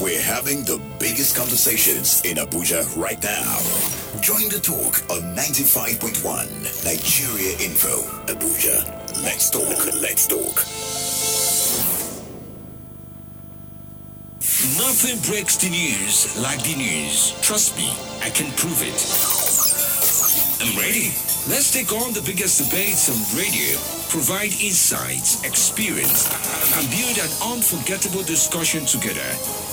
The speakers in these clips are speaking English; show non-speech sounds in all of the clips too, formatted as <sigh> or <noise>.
We're having the biggest conversations in Abuja right now. Join the talk on 95.1 Nigeria Info. Abuja. Let's talk. Let's talk. Nothing breaks the news like the news. Trust me, I can prove it. I'm ready. Let's take on the biggest debates on radio, provide insights, experience, and build an unforgettable discussion together.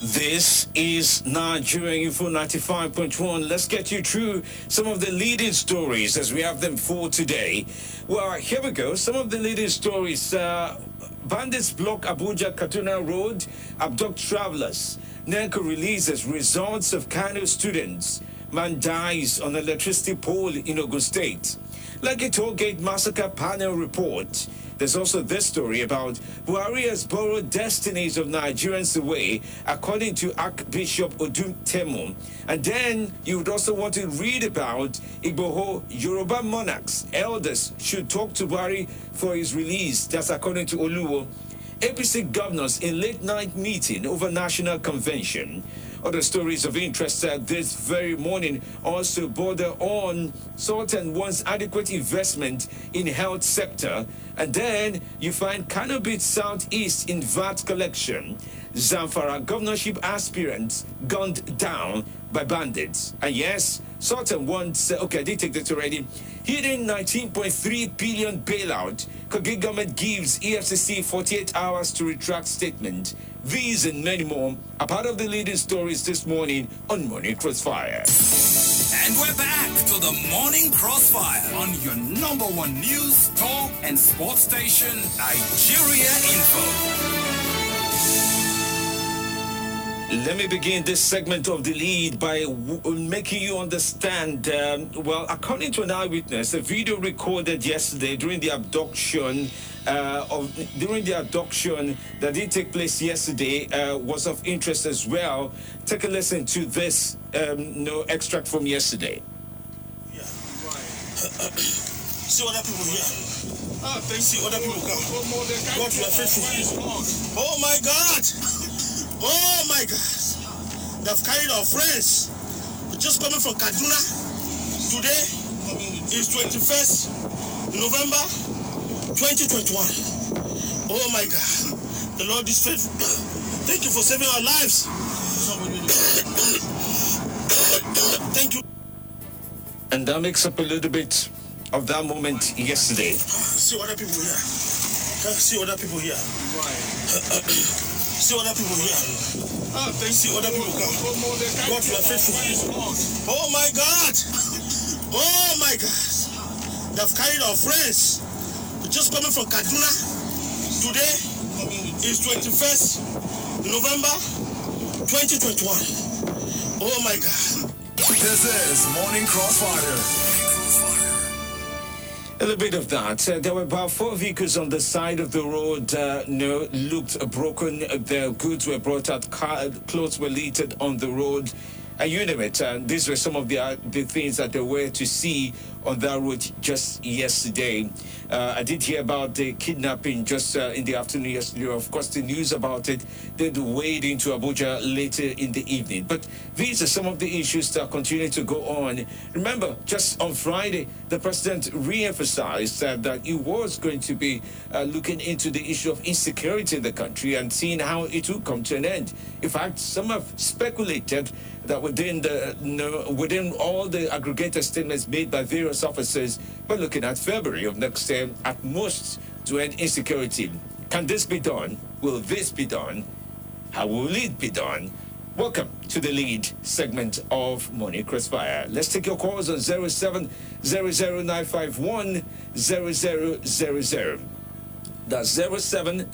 This is Nigeria Info 95.1. Let's get you through some of the leading stories as we have them for today. Well, here we go. Some of the leading stories. Uh, bandits block Abuja Kaduna Road, abduct travelers. NECO releases results of Kano students. Man dies on electricity pole in Ogun State. Lekki toll gate massacre panel report. There's also this story about Buhari has borrowed destinies of Nigerians away, according to Archbishop Odum Temu. And then you would also want to read about Igboho Yoruba monarchs. Elders should talk to Buhari for his release. That's according to Oluwo. APC governors in late night meeting over national convention. Other stories of interest this very morning also border on Sultan wants adequate investment in health sector. And then you find Cannabis Southeast in VAT collection. Zamfara governorship aspirants gunned down by bandits. And yes, Sultan wants, okay, I did take that already. Hidden 19.3 billion bailout. Kogi government gives EFCC 48 hours to retract statement. These and many more are part of the leading stories this morning on Morning Crossfire. And we're back to the Morning Crossfire on your number one news, talk, and sports station, Nigeria Info. Let me begin this segment of the lead by w- making you understand. Um, well, according to an eyewitness, a video recorded yesterday during the abduction uh, of during the abduction that did take place yesterday uh, was of interest as well. Take a listen to this um, no extract from yesterday. See other people here. Ah, thank see other people come. God, you are faithful. Oh my God! Oh my God! They've carried our friends. We're just coming from Kaduna. Today is 21st November 2021. Oh my God! The Lord is faithful. Thank you for saving our lives. <coughs> Thank you. And that makes up a little bit of that moment yesterday. See other people here. See other people here. <coughs> See other people here. See other people come. God, you are faithful. Oh my God! Oh my God! They've carried our friends. We're just coming from Kaduna. Today is 21st November 2021. Oh my God! This is Morning Crossfire. A little bit of that. Uh, there were about four vehicles on the side of the road. Uh, no, looked broken. Their goods were brought out. Car, clothes were littered on the road. And you it. Uh, these were some of the uh, the things that they were to see on that road just yesterday. Uh, I did hear about the kidnapping just uh, in the afternoon yesterday. Of course, the news about it did wade into Abuja later in the evening. But these are some of the issues that continue to go on. Remember, just on Friday, the president re-emphasized uh, that he was going to be uh, looking into the issue of insecurity in the country and seeing how it would come to an end. In fact, some have speculated that within the know, within all the aggregated statements made by various officers, we're looking at February of next year at most to end insecurity. Can this be done? Will this be done? How will it be done? Welcome to the lead segment of Morning Crossfire. Let's take your calls on 0700 0000. That's 0700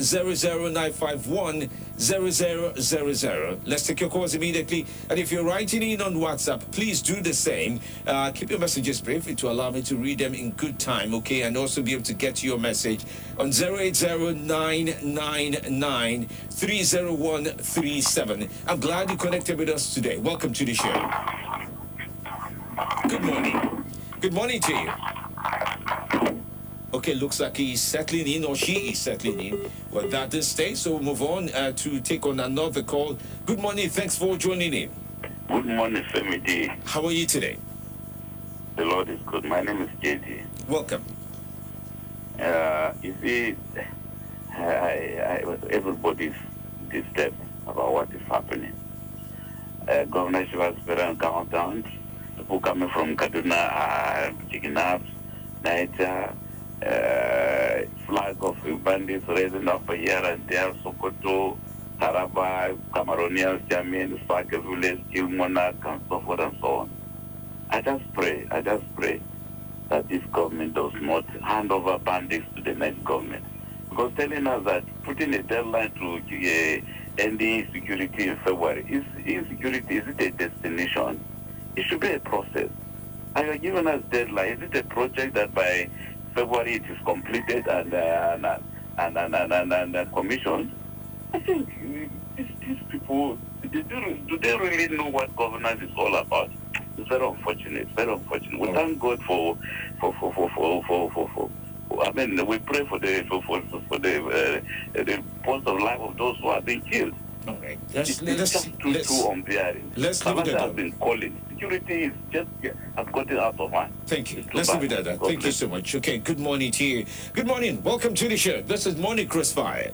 Let's take your calls immediately. And if you're writing in on WhatsApp, please do the same. Uh, keep your messages brief to allow me to read them in good time, okay? And also be able to get your message on 08099930137. I'm glad you connected with us today. Welcome to the show. Good morning. Good morning to you. Okay, looks like he's settling in or she is settling in. Well, that is stay. So we'll move on uh, to take on another call. Good morning. Thanks for joining in. Good morning, Family. How are you today? The Lord is good. My name is JD. Welcome. Uh, you see, I, I, everybody's disturbed about what is happening. Uh, Governor Shivas Peran down. People coming from Kaduna are picking up. Niger, flag of bandits raising up here and there, Sokoto, Taraba, Cameroonians, Jamin, Sake village, Kill Monarch, and so forth and so on. I just pray, I just pray that this government does not hand over bandits to the next government. Because telling us that putting a deadline to uh, ending insecurity in February, is insecurity, is it a destination? It should be a process. Are you giving us deadline? Is it a project that by February it is completed and uh, and, and, and, and, and, and commissioned? I think these, these people, do, do they really know what governance is all about? It's very unfortunate, very unfortunate. We thank God for for for for for for, for, for I mean, we pray for the for for, for the uh, the post of life of those who have been killed. Okay, let's It's let's just too let's, too unbearing. let's leave it at has that. been calling. Security is just has gotten out of hand. Thank you. Let's leave it at that. Thank you so much. Okay, good morning to you. Good morning. Welcome to the show. This is Morning Crossfire.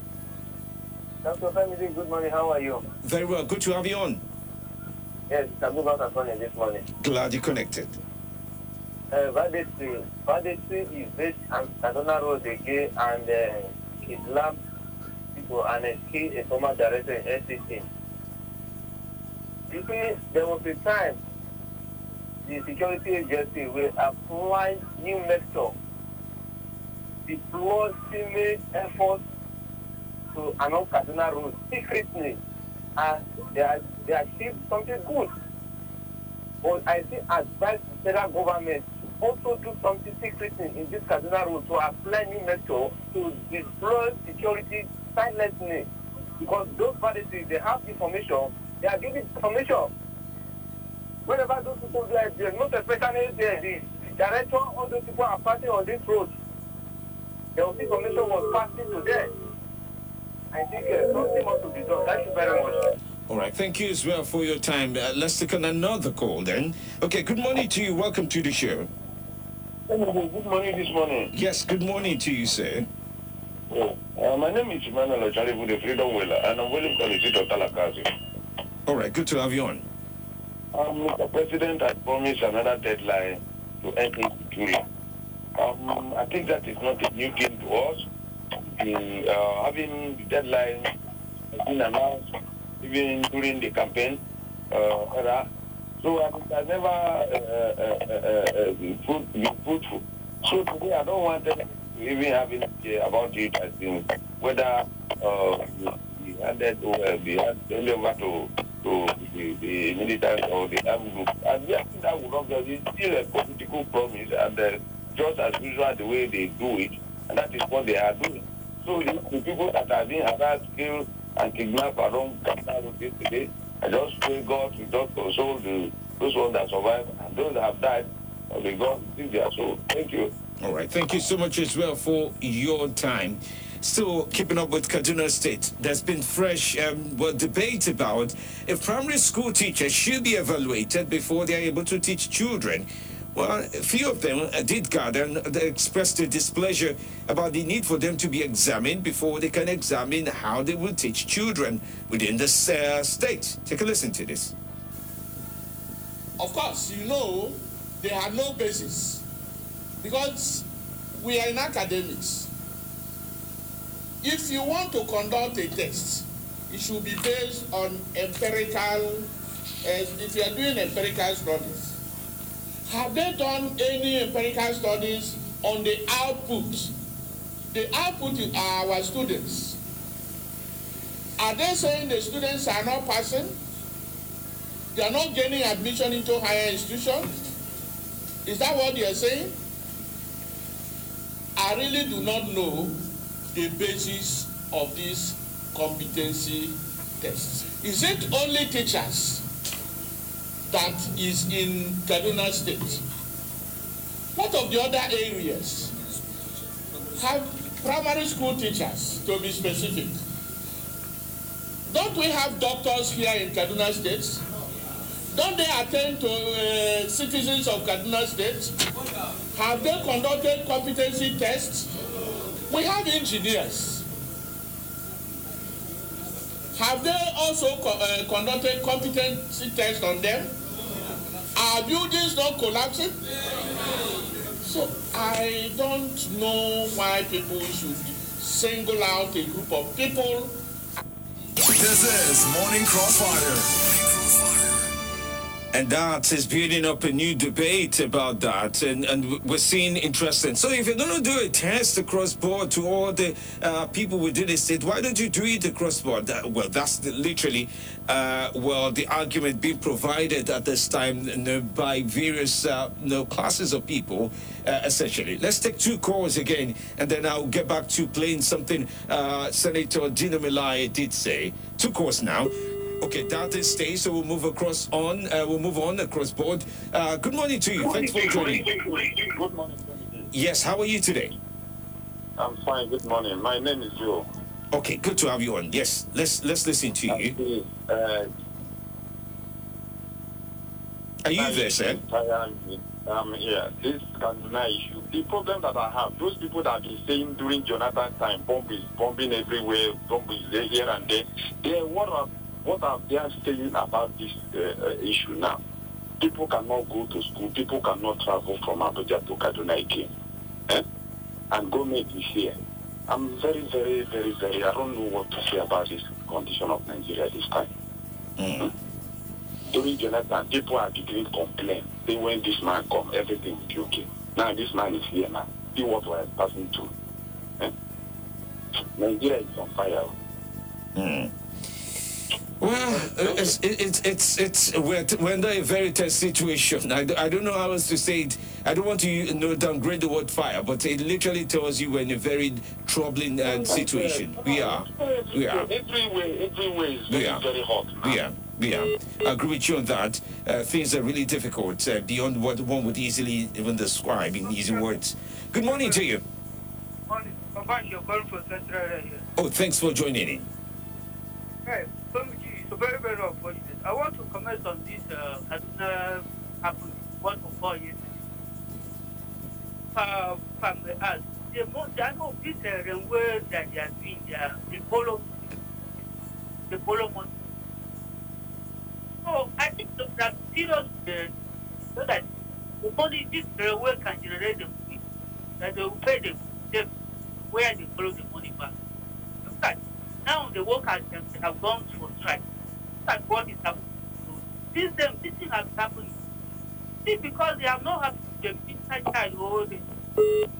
Dr. Family, good morning. How are you? Very well. Good to have you on. Yes, I'm about to phone this morning. Glad you connected. Uh, banditry. Banditry is based on Kaduna Road again and uh, kidnap people and kill a former director in SCC. You see, there was a time the security agency will apply new method, deploy female efforts to along Kaduna Road secretly, and they, are, they achieved something good. But I still advise the federal government also do something secretly in this Kaduna Road to apply new method to deploy security silently. Because those parties, they have information, they are giving information. Whenever those people do it, not especially the, the director, all those people are passing on this road. The information was passing to them. I think uh, something must be done. Thank you very much. All right. Thank you as well for your time. Uh, let's take on another call then. Okay. Good morning to you. Welcome to the show. Good morning this morning. Yes. Good morning to you, sir. Uh, my name is Emmanuel Ocharibu, the Freedom Wheeler, and I'm willing to the seat of Talakazi. All right. Good to have you on. Um, Mr. President has promised another deadline to end insecurity. Um, I think that is not a new thing to us. The, uh, having the deadline has been announced even during the campaign uh, era. So I I never uh, uh, uh, uh, been fruitful. So today I don't want them to even having uh, about it I think whether uh, we handed over, we handed over to to the, the military or the armed group. And we think that would not be it's still a political promise and uh, just as usual the way they do it, and that is what they are doing. So the, the people that are being harassed, killed, and kidnapped around Katari today, I just pray God to just console the, those ones that survived and those that have died, uh, may God receive their soul. Thank you. All right. Thank you so much as well for your time. Still keeping up with Kaduna State. There's been fresh um, well, debate about if primary school teachers should be evaluated before they are able to teach children. Well, a few of them uh, did gather and they expressed their displeasure about the need for them to be examined before they can examine how they will teach children within the uh, state. Take a listen to this. of course, you know they have no basis because we are in academics. If you want to conduct a test, it should be based on empirical, uh, if you are doing empirical studies. Have they done any empirical studies on the output? The output are our students. Are they saying the students are not passing? They are not gaining admission into higher institutions? Is that what they are saying? I really do not know the basis of this competency test. Is it only teachers that is in Kaduna State? What of the other areas? have primary school teachers, to be specific. Don't we have doctors here in Kaduna State? Don't they attend to uh, citizens of Kaduna State? Have they conducted competency tests? We have engineers. Have they also co- uh, conducted competency tests on them? Are buildings not collapsing? So I don't know why people should single out a group of people This is Morning Crossfire. And that is building up a new debate about that, and, and we're seeing interesting. So, if you're going to do a test across board to all the uh, people within the state, why don't you do it across board? That, well, that's the, literally, uh, well, the argument being provided at this time you know, by various uh, you know, classes of people, uh, essentially. Let's take two calls again, and then I'll get back to playing something uh, Senator Dino Melaye did say. Two calls now. Okay, that is stay, so we'll move across on. Uh, we'll move on across board. Uh, good morning to you. Thanks for joining. Good morning. Yes, how are you today? I'm fine. Good morning. My name is Joe. Okay, good to have you on. Yes, let's let's listen to you. Uh, Are you there, sir? I am um, yeah, this Kaduna issue. The problem that I have, those people that have been saying during Jonathan time, bomb is bombing everywhere, bomb is there, here and there. They, what are what are they saying about this uh, issue now? People cannot go to school. People cannot travel from Abuja to Kaduna again. Eh? And government is here. I'm very, very, very, very. I don't know what to say about this condition of Nigeria this time. Mm. During Jonathan, people are beginning to complain. Say when this man come, everything will be okay. Now this man is here now. See what we are passing through. Eh? Nigeria is on fire. Mm. Well, it's it's it's it's we're, we're under a very tense situation. I, I don't know how else to say it. I don't want to you know downgrade the word fire, but it literally tells you we're in a very troubling uh, situation. We are, we are, Everywhere, everywhere is We very, are. hot. we are, we are. I agree with you on that. Uh, things are really difficult uh, beyond what one would easily even describe in easy words. Good morning to you. Morning. Papa, you're calling from Central area. Oh, thanks for joining in. Hey, Very, very unfortunate. I want to comment on this uh, Kaduna happened one or four years. Uh, from the us, the most I know this uh, railway that they are doing, they the polo, the polo money. So I think that that serious uh, so that the money this railway can generate the money, that they will pay them, them where they follow the money back. Look at now the workers them have gone. Look at what is happening. This them this thing has happened. See because they have not had the inside child the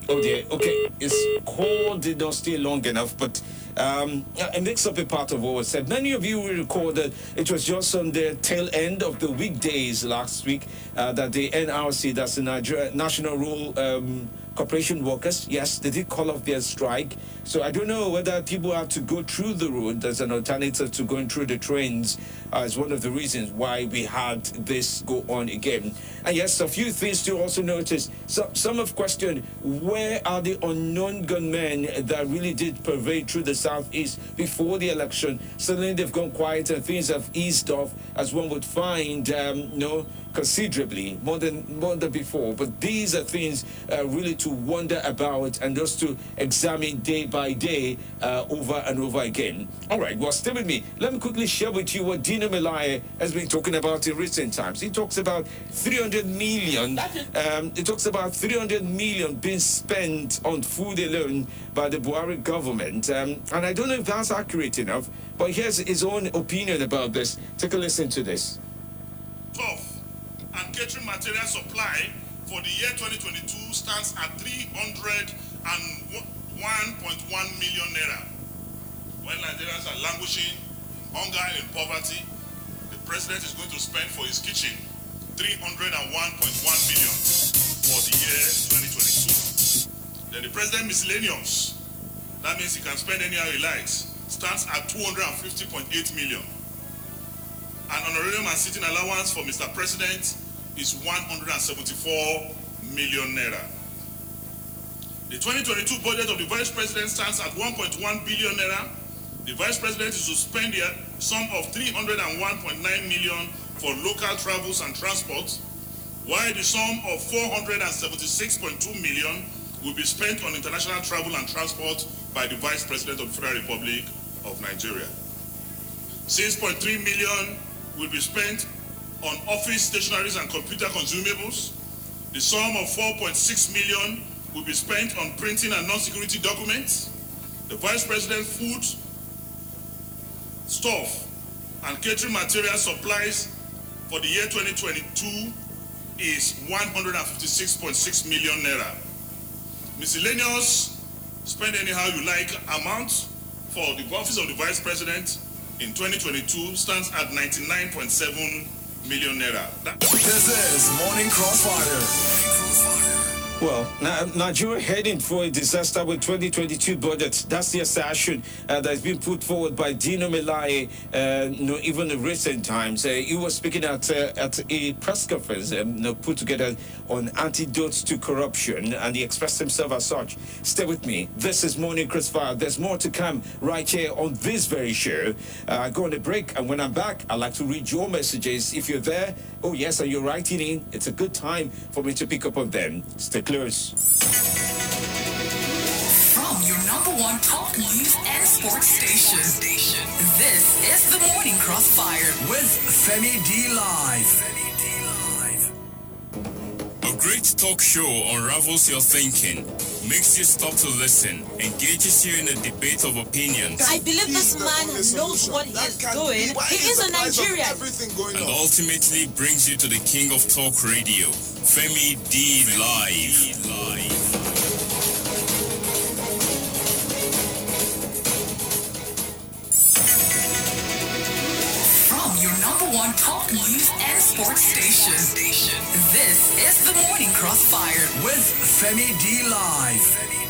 Oh dear. Okay, it's called did not stay long enough, but um, it makes up a part of what was said. Many of you will recall that it was just on the tail end of the weekdays last week uh, that the NRC, that's the Nigeria National Rural um, Corporation Workers, yes, they did call off their strike. So I don't know whether people have to go through the road as an alternative to going through the trains uh, is one of the reasons why we had this go on again. And yes, a few things to also notice. So, some have questioned where are the unknown gunmen that really did pervade through the southeast before the election? Suddenly they've gone quiet and things have eased off, as one would find, um, you know, considerably more than more than before. But these are things uh, really to wonder about and just to examine day by day uh, over and over again. All right, well, stay with me. Let me quickly share with you what Dino Melaye has been talking about in recent times. He talks about 300 million. Um, he talks about 300 million being spent on food alone by the Buhari government. Um, and I don't know if that's accurate enough, but here's his own opinion about this. Take a listen to this. 12 and catering material supply for the year 2022 stands at 301.1 million naira. When Nigerians are languishing, hunger and poverty, the president is going to spend for his kitchen 301.1 million for the year 2022. Then the president miscellaneous, that means he can spend anyhow he likes, stands at 250.8 million. An honorarium and sitting allowance for Mr. President is 174 million naira. The 2022 budget of the Vice President stands at 1.1 billion naira. The Vice President is to spend the sum of 301.9 million for local travels and transport, while the sum of 476.2 million will be spent on international travel and transport by the Vice President of the Federal Republic of Nigeria. 6.3 million will be spent on office stationaries and computer consumables. The sum of 4.6 million will be spent on printing and non-security documents. The Vice President food, stuff, and catering material supplies for the year 2022 is 156.6 million naira. Miscellaneous, spend anyhow you like amount for the office of the Vice President in 2022 stands at 99.7 million naira. This is Morning Crossfire. Well, Ni- Nigeria heading for a disaster with 2022 budget. That's the assertion uh, that's been put forward by Dino Melaye, uh, even in recent times. Uh, he was speaking at uh, at a press conference um, put together on antidotes to corruption, and he expressed himself as such. Stay with me. This is Morning Crossfire. There's more to come right here on this very show. Uh, I go on a break, and when I'm back, I'd like to read your messages. If you're there, oh yes, and you're writing in, it's a good time for me to pick up on them. Stay close. From your number one talk news and sports station. This is the Morning Crossfire. With Femi D Live. A great talk show unravels your thinking, makes you stop to listen, engages you in a debate of opinions, I believe this man knows what he is doing. He is a Nigerian. and ultimately brings you to the king of talk radio, Femi D Live. One talk news and sports station. This is the Morning Crossfire. With Femi D Live.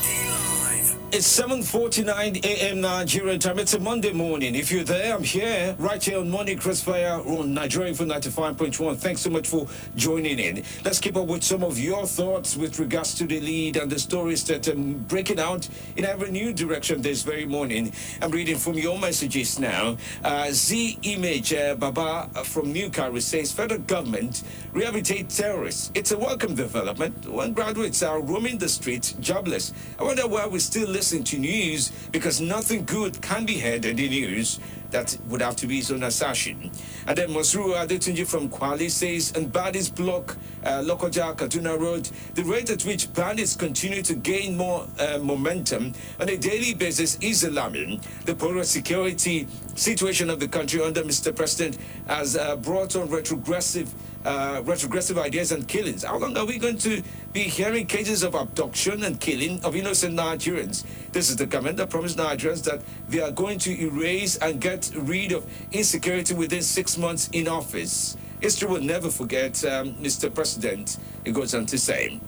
It's 7.49 a.m. Nigerian time. It's a Monday morning. If you're there, I'm here, right here on Morning Crossfire on Nigeria Info 95.1. Thanks so much for joining in. Let's keep up with some of your thoughts with regards to the lead and the stories that are breaking out in every new direction this very morning. I'm reading from your messages now. Uh, Z Image uh, Baba from Newcastle says, federal government rehabilitate terrorists. It's a welcome development when graduates are roaming the streets jobless. I wonder why we still listen to news because nothing good can be heard in the news. That would have to be his own assertion. And then Masru Adetunji from Kwali says, and bandits block uh, Lokoja Kaduna Road. The rate at which bandits continue to gain more uh, momentum on a daily basis is alarming. The poor security situation of the country under Mr. President has uh, brought on retrogressive uh, retrogressive ideas and killings. How long are we going to be hearing cases of abduction and killing of innocent Nigerians? This is the government that promised Nigerians that they are going to erase and get rid of insecurity within six months in office. History will never forget, um, Mr. President, it goes on to say.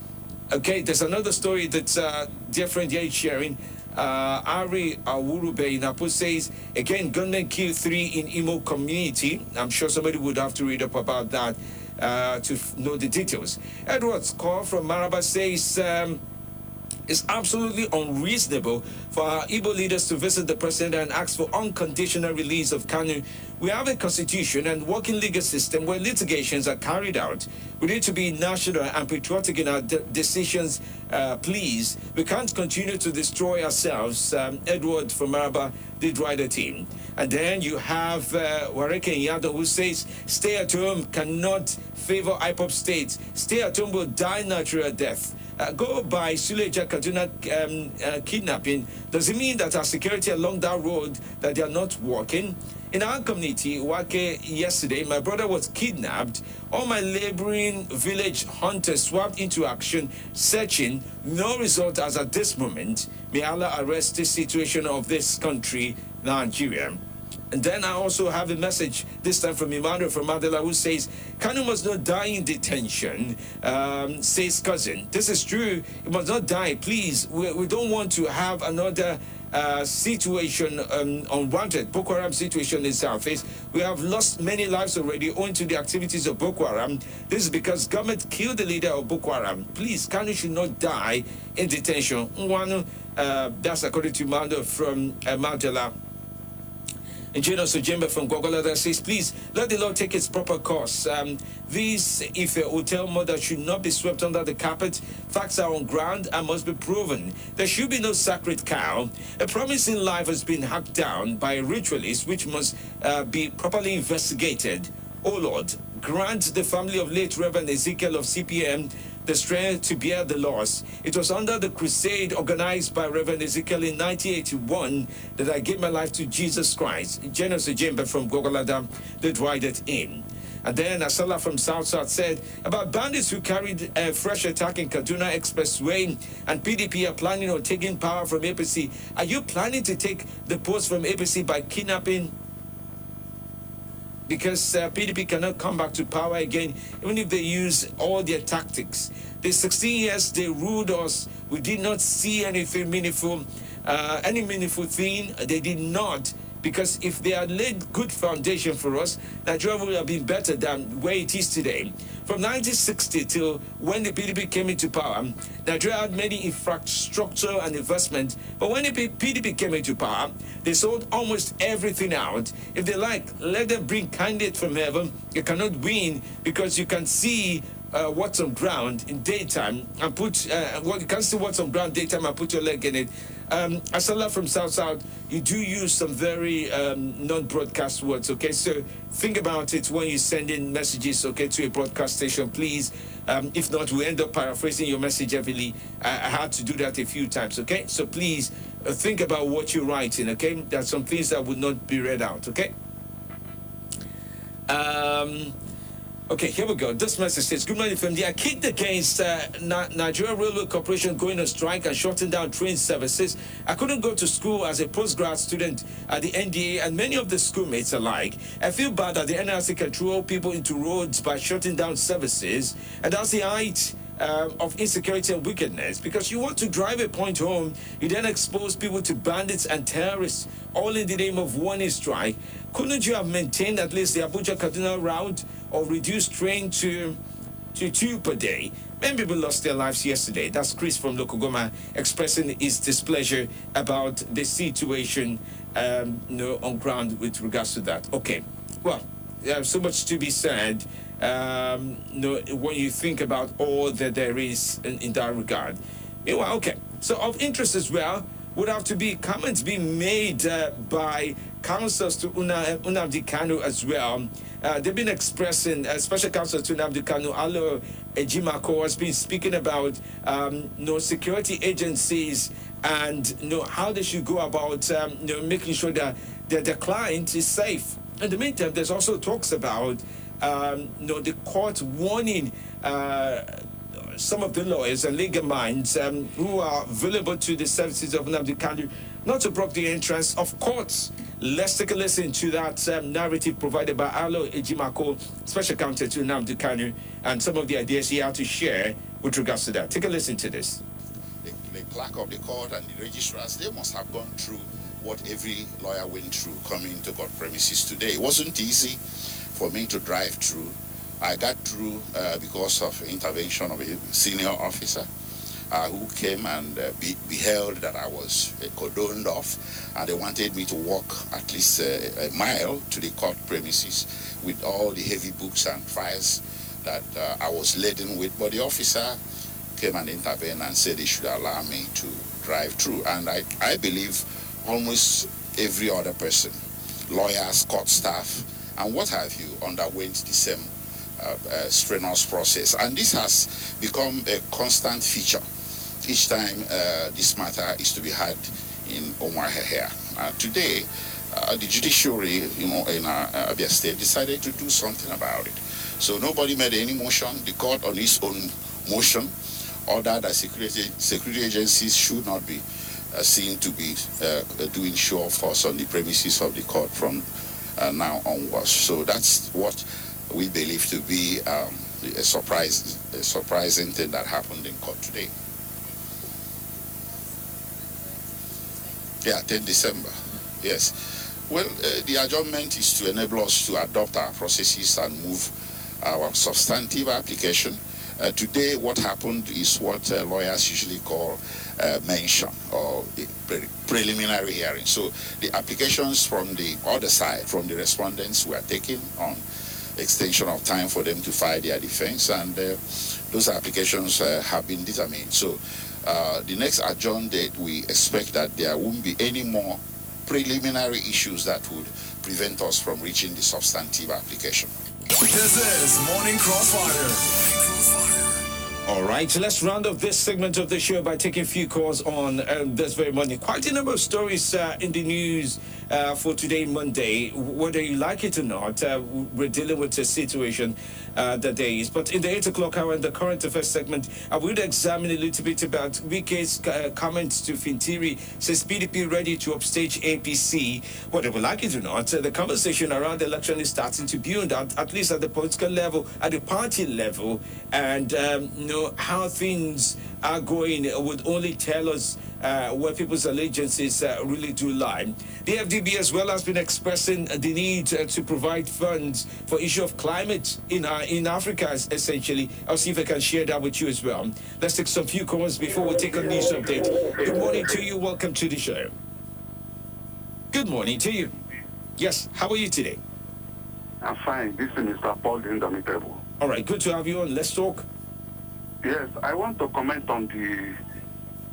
Okay, there's another story that uh, dear friend here is sharing. Uh, Ari Awurube in says, again, gunmen kill three in Imo community. I'm sure somebody would have to read up about that uh, to f- know the details. Edward's call from Maraba says, um, it's absolutely unreasonable for our Igbo leaders to visit the president and ask for unconditional release of Kanu. We have a constitution and working legal system where litigations are carried out. We need to be national and patriotic in our de- decisions, uh, please. We can't continue to destroy ourselves. Um, Edward from Maraba write a team. And then you have uh, Wareke Yado who says, stay at home cannot favor IPOB states. Stay at home will die natural death uh, go by Suleja Kaduna um, uh, kidnapping, does it mean that our security along that road that they are not working? In our community, Wake, yesterday, my brother was kidnapped. All my laboring village hunters swapped into action, searching. No result as at this moment. May Allah arrest the situation of this country, Nigeria. And then I also have a message, this time from Emmanuel from Mandela, who says, Kanu must not die in detention, um, says cousin. This is true. He must not die. Please, we, we don't want to have another uh, situation um, unwanted Boko Haram situation in Southeast. We have lost many lives already owing to the activities of Boko Haram. This is because government killed the leader of Boko Haram. Please, Kanu should not die in detention. One, uh, that's according to Mando from uh, Mandela. And Jonas Ojemba from Gwagwalada says, please let the law take its proper course. Um, this, if a hotel murder should not be swept under the carpet, facts are on ground and must be proven. There should be no sacred cow. A promising life has been hacked down by a ritualist which must uh, be properly investigated. Oh Lord, grant the family of late Reverend Ezekiel of CPM the strength to bear the loss. It was under the crusade organized by Reverend Ezekiel in 1981 that I gave my life to Jesus Christ. Jonas Ojemba from Gwagwalada that it in. And then Asala from South South said about bandits who carried a fresh attack in Kaduna Expressway and PDP are planning on taking power from APC. Are you planning to take the post from APC by kidnapping because uh, PDP cannot come back to power again, even if they use all their tactics. The 16 years they ruled us, we did not see anything meaningful, uh, any meaningful thing. They did not because if they had laid good foundation for us, Nigeria would have been better than where it is today. From 1960 till when the PDP came into power, Nigeria had many infrastructure and investment, but when the PDP came into power, they sold almost everything out. If they like, let them bring candidate from heaven. You cannot win because you can see uh, what's on ground in daytime and put uh, well, you can see what's on ground daytime and put your leg in it. Um, Asala from South South, you do use some very um, non-broadcast words. Okay, so think about it when you send in messages. Okay, to a broadcast station, please. Um, if not, we end up paraphrasing your message heavily. I, I, had to do that a few times. Okay, so please uh, think about what you're writing. Okay, there's some things that would not be read out. Okay. Um, Okay, here we go. This message says, Good morning the I kicked against uh, Nigeria Railway Corporation going on strike and shutting down train services. I couldn't go to school as a postgrad student at the NDA and many of the schoolmates alike. I feel bad that the NRC can throw people into roads by shutting down services, and that's the height uh, of insecurity and wickedness because you want to drive a point home, you then expose people to bandits and terrorists, all in the name of one strike. Couldn't you have maintained at least the Abuja Kaduna route or reduce train to to two per day? Many people lost their lives yesterday. That's Chris from Lokogoma expressing his displeasure about the situation um, you know, on ground with regards to that. Okay, well, there's so much to be said um, you know, when you think about all that there is in, in that regard. Well, okay. So of interest as well would have to be comments being made uh, by councillors to Una, Nnamdi Kanu as well. Uh, they've been expressing, uh, special counsel to Nnamdi Kanu, Alo Ejimakor, has been speaking about um, you know, security agencies and you know, how they should go about um, you know, making sure that, that the client is safe. In the meantime, there's also talks about um, you know, the court warning uh, some of the lawyers and legal minds um, who are available to the services of Nnamdi Kanu not to block the entrance of courts. Let's take a listen to that um, narrative provided by Alo Ejimakor, special counsel to Nnamdi Kanu, and some of the ideas he had to share with regards to that. Take a listen to this. The, the clerk of the court and the registrars, they must have gone through what every lawyer went through coming to court premises today. It wasn't easy for me to drive through. I got through uh, because of intervention of a senior officer uh, who came and uh, be, beheld that I was uh, cordoned off, and they wanted me to walk at least a mile to the court premises with all the heavy books and files that uh, I was laden with. But the officer came and intervened and said he should allow me to drive through. And I, I believe almost every other person, lawyers, court staff, and what have you underwent the same uh, uh, strenuous process. And this has become a constant feature each time uh, this matter is to be had in Umuahia. Uh, today, uh, the judiciary, you know, in Abia State decided to do something about it. So nobody made any motion. The court on its own motion ordered that security, security agencies should not be uh, seen to be uh, doing show of force on the premises of the court from uh, now onwards. So that's what we believe to be um, a surprise, a surprising thing that happened in court today. Yeah, 10 December. Yes. Well, uh, the adjournment is to enable us to adopt our processes and move our substantive application. Uh, today, what happened is what uh, lawyers usually call uh, mention or pre- preliminary hearing. So the applications from the other side, from the respondents, were taken on extension of time for them to file their defense, and uh, those applications uh, have been determined. So uh, the next adjourned date, we expect that there won't be any more preliminary issues that would prevent us from reaching the substantive application. This is Morning Crossfire. All right, so let's round off this segment of the show by taking a few calls on um, this very morning. Quite a number of stories uh, in the news uh, for today, Monday. Whether you like it or not, uh, we're dealing with a situation uh, that there is. But in the 8 o'clock hour, in the current affairs segment, I will examine a little bit about Wike's uh, comments to Fintiri. Says PDP ready to upstage APC. Whether we like it or not, uh, the conversation around the election is starting to build, at, at least at the political level, at the party level. And um, know how things are going would only tell us uh, where people's allegiances uh, really do lie. The FDB as well has been expressing the need uh, to provide funds for issue of climate in uh, in Africa, essentially. I'll see if I can share that with you as well. Let's take some few comments before we take a news update. Good morning to you. Welcome to the show. Good morning to you. Yes, how are you today? I'm fine. This is Mr. Paul Indomitable. All right, good to have you on. Let's talk. Yes, I want to comment on the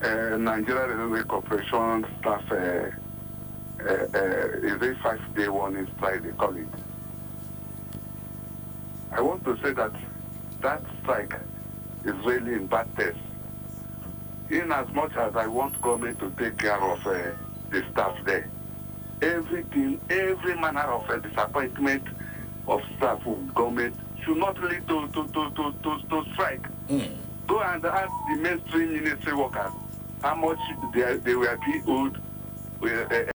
uh, Nigeria Railway Corporation staff. Uh, uh, uh, is a five-day warning strike they call it. I want to say that that strike is really in bad taste. In as much as I want government to take care of uh, the staff there, everything, every manner of uh, disappointment of staff of government should not lead to to to to to, to strike. Go and ask the mainstream ministry workers how much they, they were being owed. Uh,